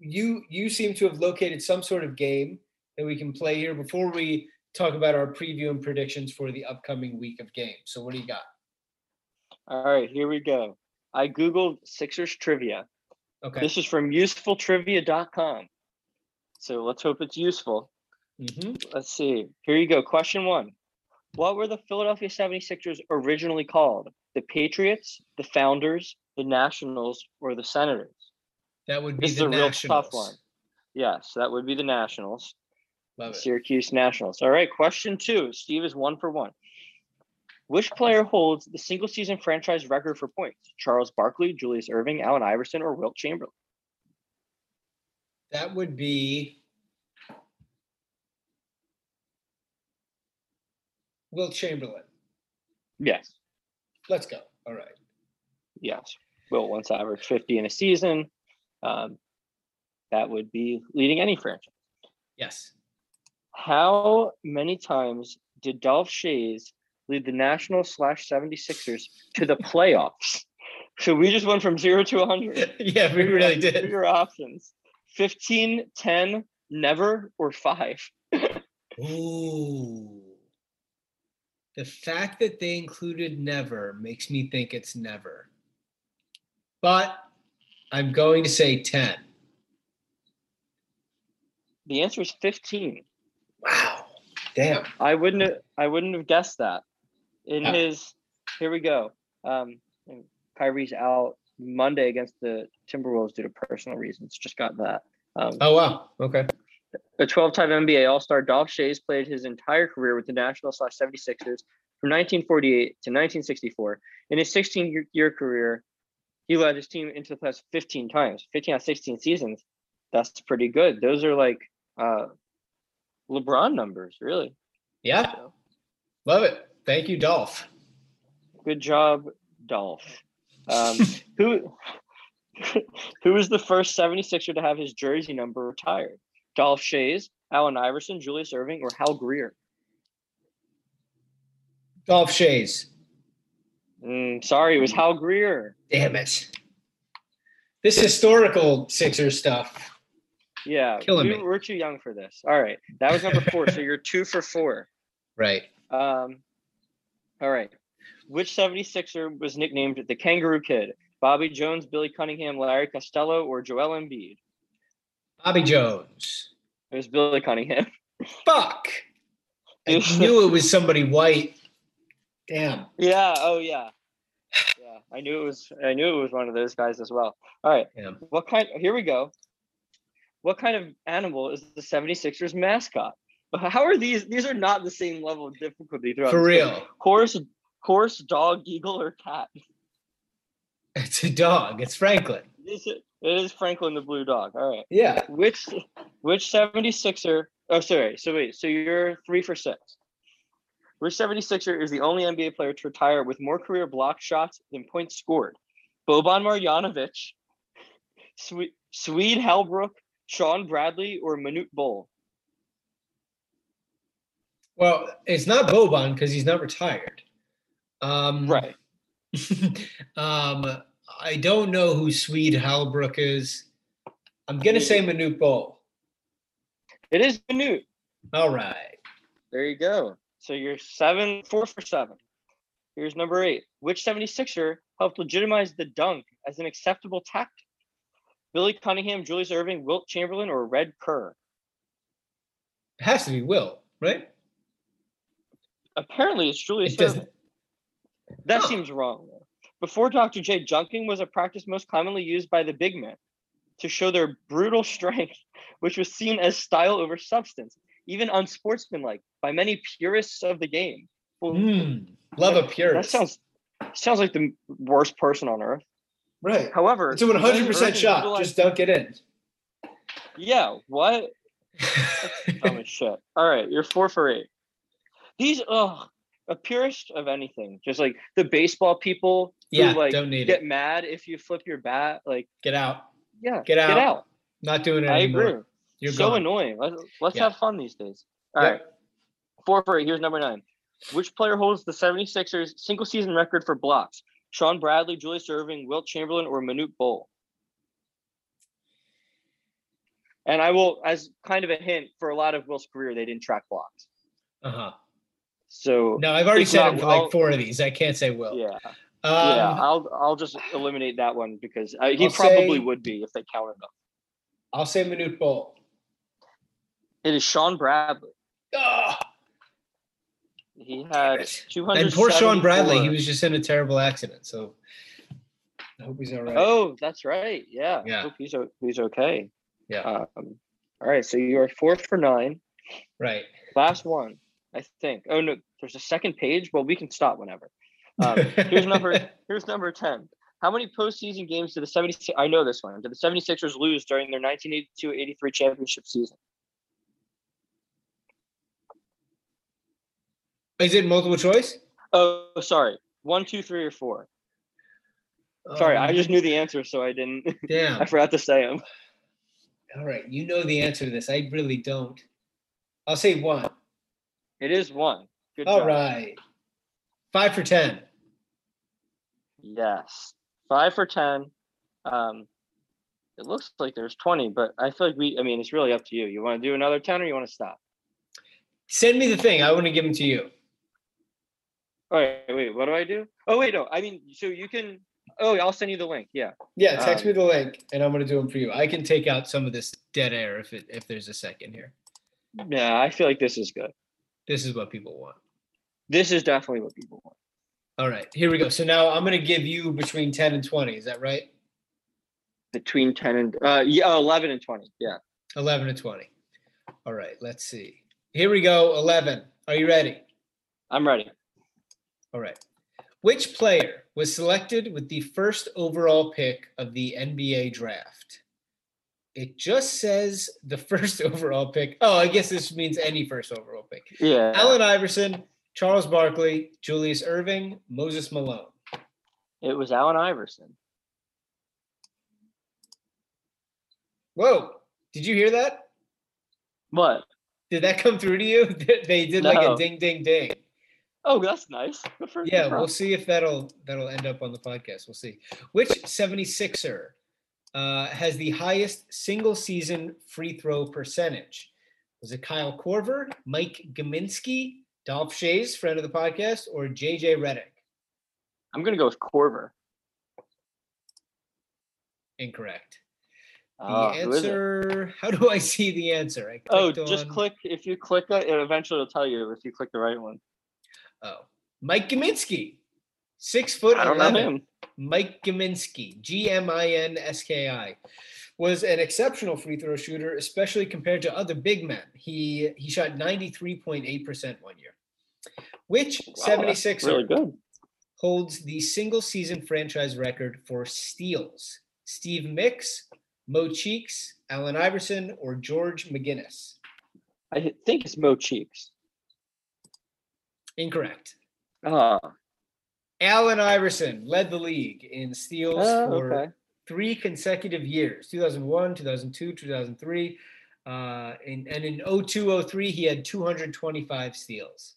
Speaker 1: you you seem to have located some sort of game that we can play here before we talk about our preview and predictions for the upcoming week of games. So what do you got?
Speaker 2: All right, here we go. I googled Sixers trivia.
Speaker 1: Okay.
Speaker 2: This is from usefultrivia.com. So let's hope it's useful.
Speaker 1: Mm-hmm.
Speaker 2: Let's see. Here you go. Question one. What were the Philadelphia 76ers originally called? The Patriots, the Founders, the Nationals, or the Senators?
Speaker 1: That would be
Speaker 2: This is
Speaker 1: the
Speaker 2: a real
Speaker 1: Nationals.
Speaker 2: tough one. Yes, that would be the Nationals.
Speaker 1: Love it.
Speaker 2: Syracuse Nationals. All right, question two. Steve is one for one. Which player holds the single season franchise record for points? Charles Barkley, Julius Erving, Allen Iverson, or Wilt Chamberlain?
Speaker 1: That would be Will Chamberlain.
Speaker 2: Yes.
Speaker 1: Let's go. All right.
Speaker 2: Yes. Wilt once averaged 50 in a season. Um, that would be leading any franchise.
Speaker 1: Yes.
Speaker 2: How many times did Dolph Schayes lead the National slash 76ers to the playoffs? So we just went from zero to 100.
Speaker 1: yeah, we really did.
Speaker 2: Your options 15, 10, never, or five.
Speaker 1: Ooh. The fact that they included never makes me think it's never. But I'm going to say 10.
Speaker 2: The answer is 15.
Speaker 1: Wow. Damn.
Speaker 2: I wouldn't have, I wouldn't have guessed that. In
Speaker 1: Yeah.
Speaker 2: his here we go. Um Kyrie's out Monday against the Timberwolves due to personal reasons. Just got that. Um,
Speaker 1: Oh, wow. Okay.
Speaker 2: a 12-time NBA All-Star, Dolph Schayes played his entire career with the National slash 76ers from 1948 to 1964. In his 16-year career, he led his team into the playoffs 15 times, 15 out of 16 seasons. That's pretty good. Those are like uh, LeBron numbers, really.
Speaker 1: Yeah.
Speaker 2: So,
Speaker 1: Love it. Thank you, Dolph.
Speaker 2: Good job, Dolph. Um, who who was the first 76er to have his jersey number retired? Dolph Schayes, Allen Iverson, Julius Erving, or Hal Greer?
Speaker 1: Dolph Schayes.
Speaker 2: Mm, sorry, it was Hal Greer.
Speaker 1: Damn it. This historical Sixers stuff.
Speaker 2: Yeah,
Speaker 1: Killing
Speaker 2: we,
Speaker 1: me.
Speaker 2: we're too young for this. All right, that was number four. so you're two for four.
Speaker 1: Right.
Speaker 2: Um, all right. Which 76er was nicknamed the Kangaroo Kid? Bobby Jones, Billy Cunningham, Larry Costello, or Joel Embiid?
Speaker 1: Bobby Jones.
Speaker 2: It was Billy Cunningham.
Speaker 1: Fuck. I knew it was somebody white. Damn.
Speaker 2: Yeah. Oh, yeah. Yeah. I knew it was. I knew it was one of those guys as well. All right.
Speaker 1: Yeah.
Speaker 2: What kind? Here we go. What kind of animal is the 76ers mascot? How are these? These are not the same level of difficulty throughout.
Speaker 1: For
Speaker 2: game.
Speaker 1: real.
Speaker 2: Horse, horse, dog, eagle, or cat?
Speaker 1: It's a dog. It's Franklin.
Speaker 2: This is, it is Franklin the blue dog. All right.
Speaker 1: Yeah.
Speaker 2: Which which 76er? Oh, sorry. So wait. So you're three for six. Which 76er is the only NBA player to retire with more career block shots than points scored? Boban Marjanovic, Swe- Swede Halbrook, Shawn Bradley, or Manute Bol?
Speaker 1: Well, it's not Boban because he's not retired. Um,
Speaker 2: Right.
Speaker 1: um, I don't know who Swede Halbrook is. I'm gonna say Manute Bol.
Speaker 2: It is Manute.
Speaker 1: All right.
Speaker 2: There you go. So you're seven, four for seven. Here's number eight. Which 76er helped legitimize the dunk as an acceptable tactic? Billy Cunningham, Julius Erving, Wilt Chamberlain, or Red Kerr?
Speaker 1: It has to be Will, right?
Speaker 2: Apparently, it's Julius
Speaker 1: It.
Speaker 2: Erving. That
Speaker 1: Huh.
Speaker 2: seems wrong. though. Before Dr. J, dunking was a practice most commonly used by the big men to show their brutal strength, which was seen as style over substance, even unsportsmanlike by many purists of the game. Well,
Speaker 1: Hmm. Love a purist.
Speaker 2: that sounds sounds like the worst person on earth.
Speaker 1: right.
Speaker 2: However,
Speaker 1: It's a 100% shot.
Speaker 2: utilized-
Speaker 1: Just dunk it in.
Speaker 2: yeah. What? Dumb as shit. All right, you're four for eight. These, ugh, a purist of anything, just like the baseball people who
Speaker 1: yeah.
Speaker 2: like
Speaker 1: don't need
Speaker 2: get
Speaker 1: it.
Speaker 2: mad if you flip your bat. Like,
Speaker 1: Get out.
Speaker 2: yeah,
Speaker 1: Get out.
Speaker 2: Get
Speaker 1: out. Not doing it
Speaker 2: I
Speaker 1: anymore.
Speaker 2: agree.
Speaker 1: You're
Speaker 2: so
Speaker 1: gone.
Speaker 2: annoying. Let's, let's
Speaker 1: Yeah.
Speaker 2: have fun these days. All right,
Speaker 1: Yep.
Speaker 2: Four for eight. Here's number nine. Which player holds the 76ers single season record for blocks? Shawn Bradley, Julius Erving, Wilt Chamberlain, or Manute Bol? And I will, as kind of a hint, for a lot of Will's career, they didn't track blocks.
Speaker 1: Uh-huh.
Speaker 2: So
Speaker 1: No, I've already said
Speaker 2: not
Speaker 1: like four of these. I can't say Will.
Speaker 2: yeah,
Speaker 1: Um,
Speaker 2: yeah, I'll I'll just eliminate that one because I, he
Speaker 1: I'll
Speaker 2: probably
Speaker 1: say-
Speaker 2: would be if they counted them.
Speaker 1: I'll say Manute Bol.
Speaker 2: It is Shawn Bradley.
Speaker 1: Oh,
Speaker 2: He had 200.
Speaker 1: and poor Shawn Bradley, he was just in a terrible accident. So I hope he's all right.
Speaker 2: Oh, that's right. Yeah.
Speaker 1: Yeah.
Speaker 2: Hope he's he's okay.
Speaker 1: Yeah.
Speaker 2: Um, all right. So you are four for nine.
Speaker 1: Right.
Speaker 2: Last one, I think. Oh no, there's a second page. Well, we can stop whenever. Um, here's number. Here's number ten. How many postseason games did the 76? I know this one. Did the 76ers lose during their 1982-83 championship season?
Speaker 1: Is it multiple choice?
Speaker 2: Oh, sorry. One, two, three, or four. Sorry, I
Speaker 1: Um,
Speaker 2: just knew the answer, so I didn't.
Speaker 1: Damn.
Speaker 2: I forgot to say them.
Speaker 1: All right. You know the answer to this. I really don't. I'll say one.
Speaker 2: It is one. Good
Speaker 1: All
Speaker 2: job.
Speaker 1: right. Five for 10.
Speaker 2: Yes. Five for 10. Um, it looks like there's 20, but I feel like we, I mean, it's really up to you. You want to do another 10 or you want to stop?
Speaker 1: Send me the thing. I want to give them to you.
Speaker 2: All right, wait, what do I do? Oh, wait, no. I mean, so you can, oh, I'll send you the link. Yeah.
Speaker 1: Yeah, text
Speaker 2: Um,
Speaker 1: me the link, and I'm going to do them for you. I can take out some of this dead air if it if there's a second here.
Speaker 2: Yeah, I feel like this is good.
Speaker 1: This is what people want.
Speaker 2: This is definitely what people want.
Speaker 1: All right, here we go. So now I'm going to give you between 10 and 20. Is that right?
Speaker 2: Between 10 and, uh, yeah, 11 and 20. Yeah.
Speaker 1: 11 and 20. All right, let's see. Here we go. 11. Are you ready?
Speaker 2: I'm ready.
Speaker 1: All right. Which player was selected with the first overall pick of the NBA draft? It just says the first overall pick. Oh, I guess this means any first overall pick.
Speaker 2: Yeah.
Speaker 1: Allen Iverson, Charles Barkley, Julius Erving, Moses Malone.
Speaker 2: It was Allen Iverson.
Speaker 1: Whoa! Did you hear that?
Speaker 2: What?
Speaker 1: Did that come through to you? they did like a ding, ding, ding.
Speaker 2: Oh, that's nice. For-
Speaker 1: Yeah, we'll see if that'll that'll end up on the podcast. We'll see. Which 76er uh, has the highest single season free throw percentage? Was it Kyle Korver, Mike Gminski, Dolph Schayes, friend of the podcast, or JJ Redick?
Speaker 2: I'm gonna go with Korver.
Speaker 1: Incorrect. The
Speaker 2: it?
Speaker 1: answer. How do I see the answer? I
Speaker 2: Oh, just
Speaker 1: on-
Speaker 2: click. If you click it, eventually it eventually will tell you if you click the right one.
Speaker 1: Oh, Mike Gminski, six foot
Speaker 2: I don't know
Speaker 1: 11.
Speaker 2: him.
Speaker 1: Mike Gminski, G M I N S K I, was an exceptional free throw shooter, especially compared to other big men. He he shot 93.8% one year. Which
Speaker 2: Wow,
Speaker 1: 76er
Speaker 2: really good.
Speaker 1: holds the single season franchise record for steals? Steve Mix, Mo Cheeks, Allen Iverson, or George McGinnis?
Speaker 2: I think it's Mo Cheeks.
Speaker 1: Incorrect.
Speaker 2: Ah,
Speaker 1: Allen Iverson led the league in steals
Speaker 2: oh,
Speaker 1: for
Speaker 2: okay.
Speaker 1: three consecutive years 2001 2002 2003 uh, and, and in 02 03 he had 225 steals.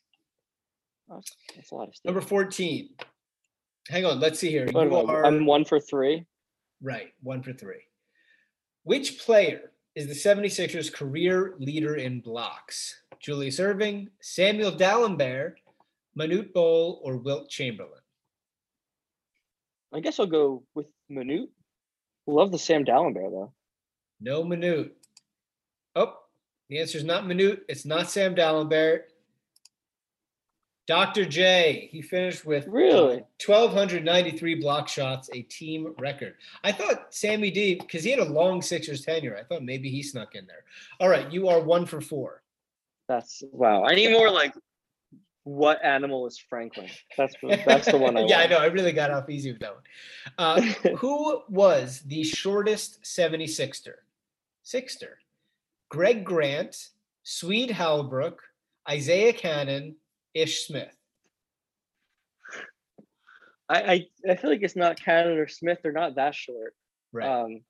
Speaker 2: That's, a lot of
Speaker 1: number 14 hang on let's see here. You are
Speaker 2: I'm one for three.
Speaker 1: right one for three. Which player is the 76ers career leader in blocks? Julius Erving Samuel Dalembert manute bol or wilt chamberlain
Speaker 2: I guess I'll go with Manute. Love the Sam Dalembert though.
Speaker 1: No Minute. Oh, the answer is not Minute. It's not Sam Dalembert. Dr. J. He finished with
Speaker 2: Really?
Speaker 1: 1,293 block shots, a team record. I thought Sammy D, because he had a long Sixers tenure, I thought maybe he snuck in there. All right, you are one for four.
Speaker 2: That's wow. I need more like what animal is Franklin? That's that's the one I
Speaker 1: yeah, I know. I really got off easy with that one. Uh, who was the shortest 76er? Sixter. Greg Grant, Swede Halbrook, Isaiah Canaan, Ish Smith.
Speaker 2: I, I I feel like it's not Canaan or Smith. They're not that short.
Speaker 1: Right.
Speaker 2: Um,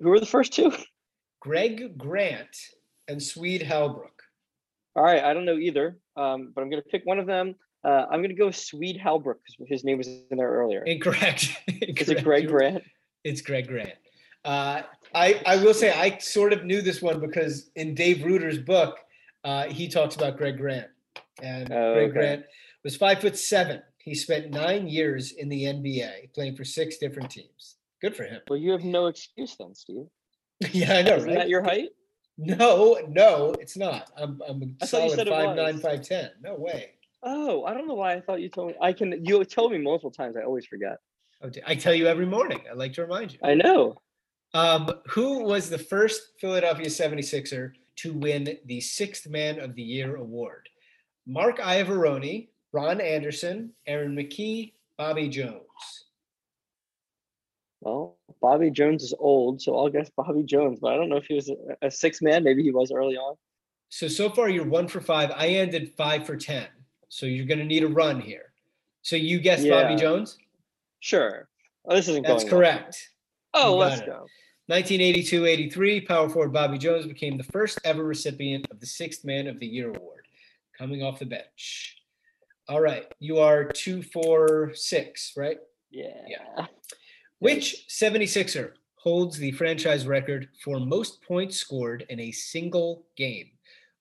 Speaker 2: who were the first two?
Speaker 1: Greg Grant and Swede Halbrook.
Speaker 2: All right, I don't know either. Um, but I'm gonna pick one of them. Uh, I'm gonna go Swede Halbrook because his name was in there earlier.
Speaker 1: Incorrect.
Speaker 2: Is it Greg Grant?
Speaker 1: It's Greg Grant. Uh, I, I will say I sort of knew this one because in Dave Reuter's book, uh, he talks about Greg Grant. And
Speaker 2: Oh,
Speaker 1: Greg
Speaker 2: okay.
Speaker 1: Grant was five foot seven. He spent nine years in the NBA playing for six different teams. Good for him.
Speaker 2: Well, you have no excuse then, Steve.
Speaker 1: yeah, I know,
Speaker 2: Isn't
Speaker 1: right?
Speaker 2: that your height?
Speaker 1: No, no, it's not. I'm, I'm
Speaker 2: I
Speaker 1: a
Speaker 2: thought you
Speaker 1: solid five nine, five ten. No way.
Speaker 2: Oh, I don't know why I thought you told me. I can. You told me multiple times. I always forget.
Speaker 1: Oh, I tell you every morning. I like to remind you.
Speaker 2: I know.
Speaker 1: Um, who was the first Philadelphia 76er to win the Sixth Man of the Year award? Mark Iavaroni, Ron Anderson, Aaron McKie, Bobby Jones.
Speaker 2: Well, Bobby Jones is old, so I'll guess Bobby Jones. But I don't know if he was a, a six man. Maybe he was early on.
Speaker 1: So so far you're one for five. I ended five for ten. So you're going to need a run here. So you guessed Bobby Jones.
Speaker 2: Sure. Oh, this isn't
Speaker 1: That's
Speaker 2: going well.
Speaker 1: correct.
Speaker 2: Oh, let's
Speaker 1: it.
Speaker 2: go.
Speaker 1: 1982-83, power forward Bobby Jones became the first ever recipient of the Sixth Man of the Year award, coming off the bench. All right, you are two, four, six, right?
Speaker 2: Yeah. Yeah.
Speaker 1: Which 76er holds the franchise record for most points scored in a single game?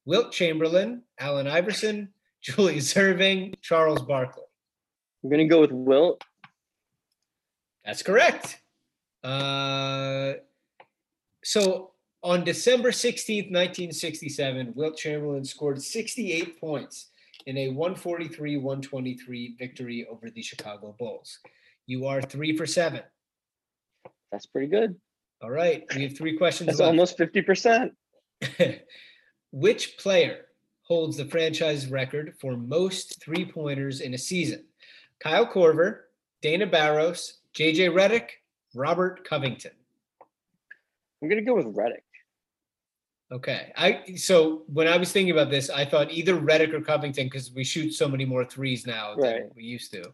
Speaker 1: Wilt Chamberlain, Allen Iverson, Julius Erving, Charles Barkley.
Speaker 2: I'm gonna go with Wilt.
Speaker 1: That's correct. Uh, so on December 16th, 1967, Wilt Chamberlain scored 68 points in a 143 123 victory over the Chicago Bulls. You are three for seven.
Speaker 2: That's pretty good.
Speaker 1: All right. We have three questions
Speaker 2: That's
Speaker 1: left.
Speaker 2: almost fifty percent.
Speaker 1: Which player holds the franchise record for most three pointers in a season? Kyle Korver, Dana Barros, JJ Redick, Robert Covington.
Speaker 2: I'm gonna go with Redick.
Speaker 1: Okay. I so when I was thinking about this, I thought either Redick or Covington because we shoot so many more threes now than we used to.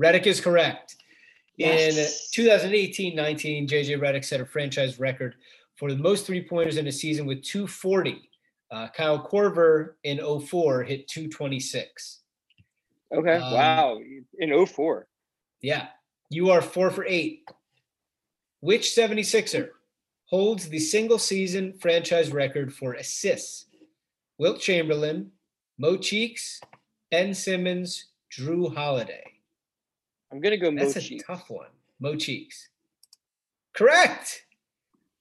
Speaker 1: Redick is correct.
Speaker 2: Yes.
Speaker 1: In 2018-19, JJ Redick set a franchise record for the most three-pointers in a season with 240. Uh, Kyle Korver in 04 hit 226.
Speaker 2: Okay.
Speaker 1: Um,
Speaker 2: wow. In 04.
Speaker 1: Yeah. You are four for eight. Which 76er holds the single season franchise record for assists? Wilt Chamberlain, Mo Cheeks, Ben Simmons, Jrue Holiday.
Speaker 2: I'm gonna go
Speaker 1: That's
Speaker 2: Mochi.
Speaker 1: a tough one. Mo Cheeks. Correct.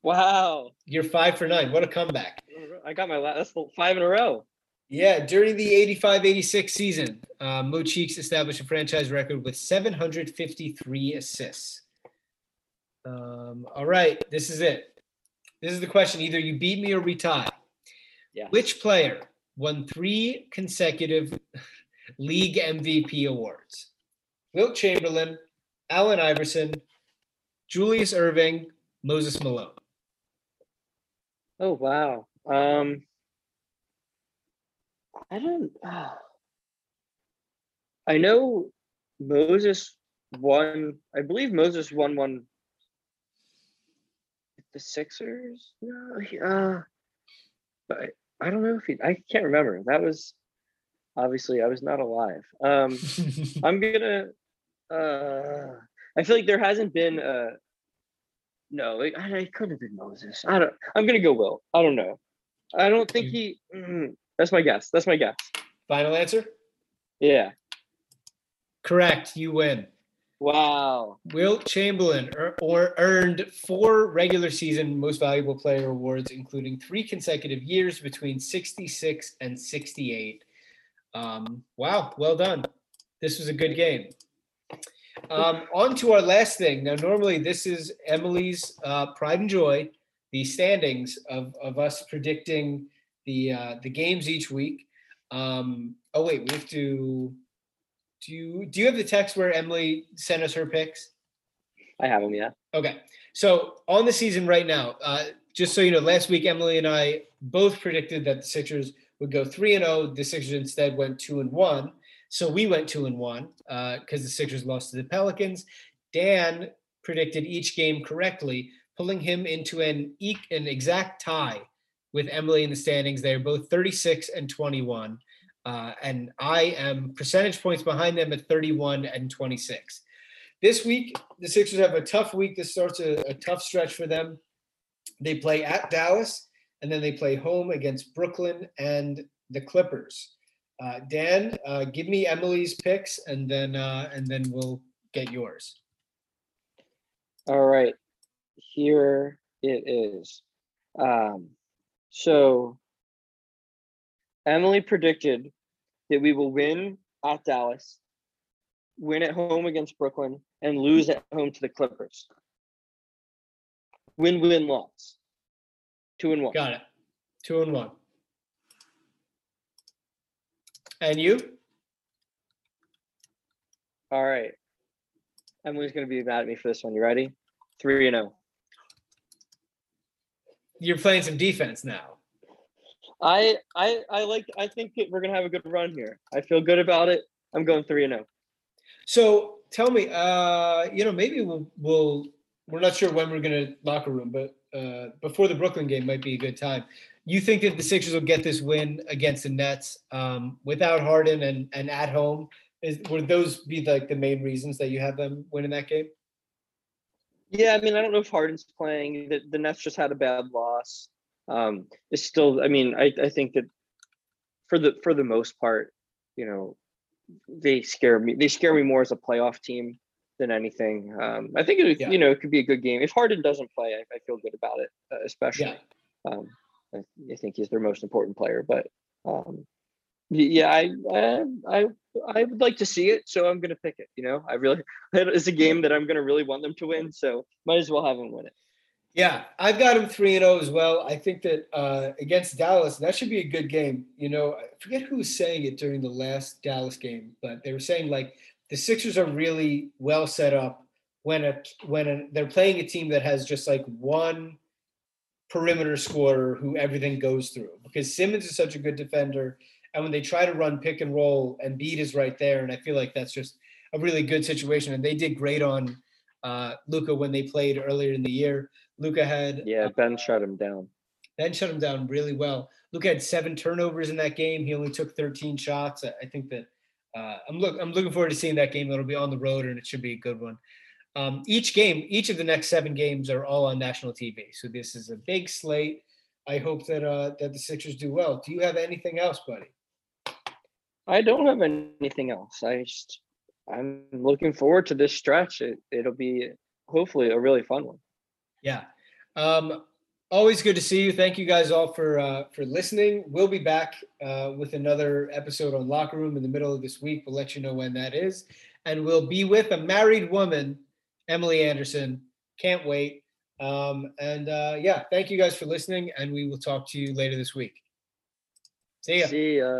Speaker 2: Wow.
Speaker 1: You're five for nine. What a comeback.
Speaker 2: I got my last five in a row.
Speaker 1: Yeah, during the 85 86 season, uh, Mo Cheeks established a franchise record with 753 assists. Um, all right, this is it. This is the question. Either you beat me or we tie.
Speaker 2: Yeah.
Speaker 1: Which player won three consecutive league MVP awards? Wilt Chamberlain, Allen Iverson, Julius Erving, Moses Malone.
Speaker 2: Oh wow. Um I don't ah. I know Moses won I believe Moses won one the Sixers. No, he, uh but I, I don't know if he I can't remember. That was obviously I was not alive. Um I'm gonna. Uh, I feel like there hasn't been a. No, it, I- it could have been Moses. I don't. I'm gonna go Will. I don't know. I don't think he. mm, that's my guess. That's my guess.
Speaker 1: Final answer?
Speaker 2: Yeah.
Speaker 1: Correct. You win.
Speaker 2: Wow.
Speaker 1: Will Chamberlain ear- or earned four regular season most valuable player awards, including three consecutive years between 66 and 68. Um, wow, well done. This was a good game. Um, on to our last thing. Now, normally this is Emily's uh, pride and joy, the standings of, of us predicting the uh, the games each week. Um, oh wait, we have to. Do you do you have the text where Emily sent us her picks?
Speaker 2: I have them. Yeah.
Speaker 1: Okay. So on the season right now, uh, just so you know, last week Emily and I both predicted that the Sixers would go three and zero. The Sixers instead went two and one. So we went two and one because the Sixers lost to the Pelicans. Dan predicted each game correctly, pulling him into an an exact tie with Emily in the standings. They're both 36 and 21. Uh, and I am percentage points behind them at 31 and 26. This week, the Sixers have a tough week. This starts a, a tough stretch for them. They play at Dallas, and then they play home against Brooklyn and the Clippers. Uh, Dan, uh, give me Emily's picks, and then uh, and then we'll get yours.
Speaker 2: All right. Here it is. Um, so Emily predicted that we will win at Dallas, win at home against Brooklyn, and lose at home to the Clippers. Win win loss. Two and one.
Speaker 1: Got it. Two and one. And you?
Speaker 2: All right. Emily's gonna be mad at me for this one. You ready? Three and oh.
Speaker 1: You're playing some defense now.
Speaker 2: I I I like I think that we're gonna have a good run here. I feel good about it. I'm going three and oh.
Speaker 1: So tell me, uh, you know, maybe we'll, we'll we're not sure when we're gonna locker room, but uh, before the Brooklyn game might be a good time. You think that the Sixers will get this win against the Nets um, without Harden and and at home? Is would those be like the main reasons that you have them winning that game?
Speaker 2: Yeah, I mean, I don't know if Harden's playing. The, the Nets just had a bad loss. Um, it's still, I mean, I, I think that for the for the most part, you know, they scare me. They scare me more as a playoff team than anything. Um, I think it,
Speaker 1: Yeah.
Speaker 2: you know, it could be a good game. If Harden doesn't play, I, I feel good about it, uh, especially.
Speaker 1: Yeah.
Speaker 2: Um, I, think he's their most important player, but um, yeah, I, I I I would like to see it, so I'm gonna pick it. You know, I really it's a game that I'm gonna really want them to win, so might as well have them win it.
Speaker 1: Yeah, I've got him three and zero as well. I think that uh, against Dallas, that should be a good game. You know, I forget who was saying it during the last Dallas game, but they were saying like the Sixers are really well set up when a when a, they're playing a team that has just like one perimeter scorer who everything goes through because Simmons is such a good defender. And when they try to run pick and roll, and Embiid is right there. And I feel like that's just a really good situation. And they did great on uh, Luka when they played earlier in the year. Luka had
Speaker 2: Yeah, Ben shut him down.
Speaker 1: Ben shut him down really well. Luka had seven turnovers in that game. He only took 13 shots. I, I think that uh, I'm look I'm looking forward to seeing that game. It'll be on the road and it should be a good one. Um, each game, each of the next seven games are all on national TV. So this is a big slate. I hope that uh, that the Sixers do well. Do you have anything else, buddy?
Speaker 2: I don't have anything else. I just I'm looking forward to this stretch. It, it'll be hopefully a really fun one.
Speaker 1: Yeah. Um, always good to see you. Thank you guys all for uh, for listening. We'll be back uh, with another episode on Locker Room in the middle of this week. We'll let you know when that is, and we'll be with a married woman, Emily Anderson. Can't wait. Um, and uh, yeah, thank you guys for listening, and we will talk to you later this week. See ya.
Speaker 2: See ya.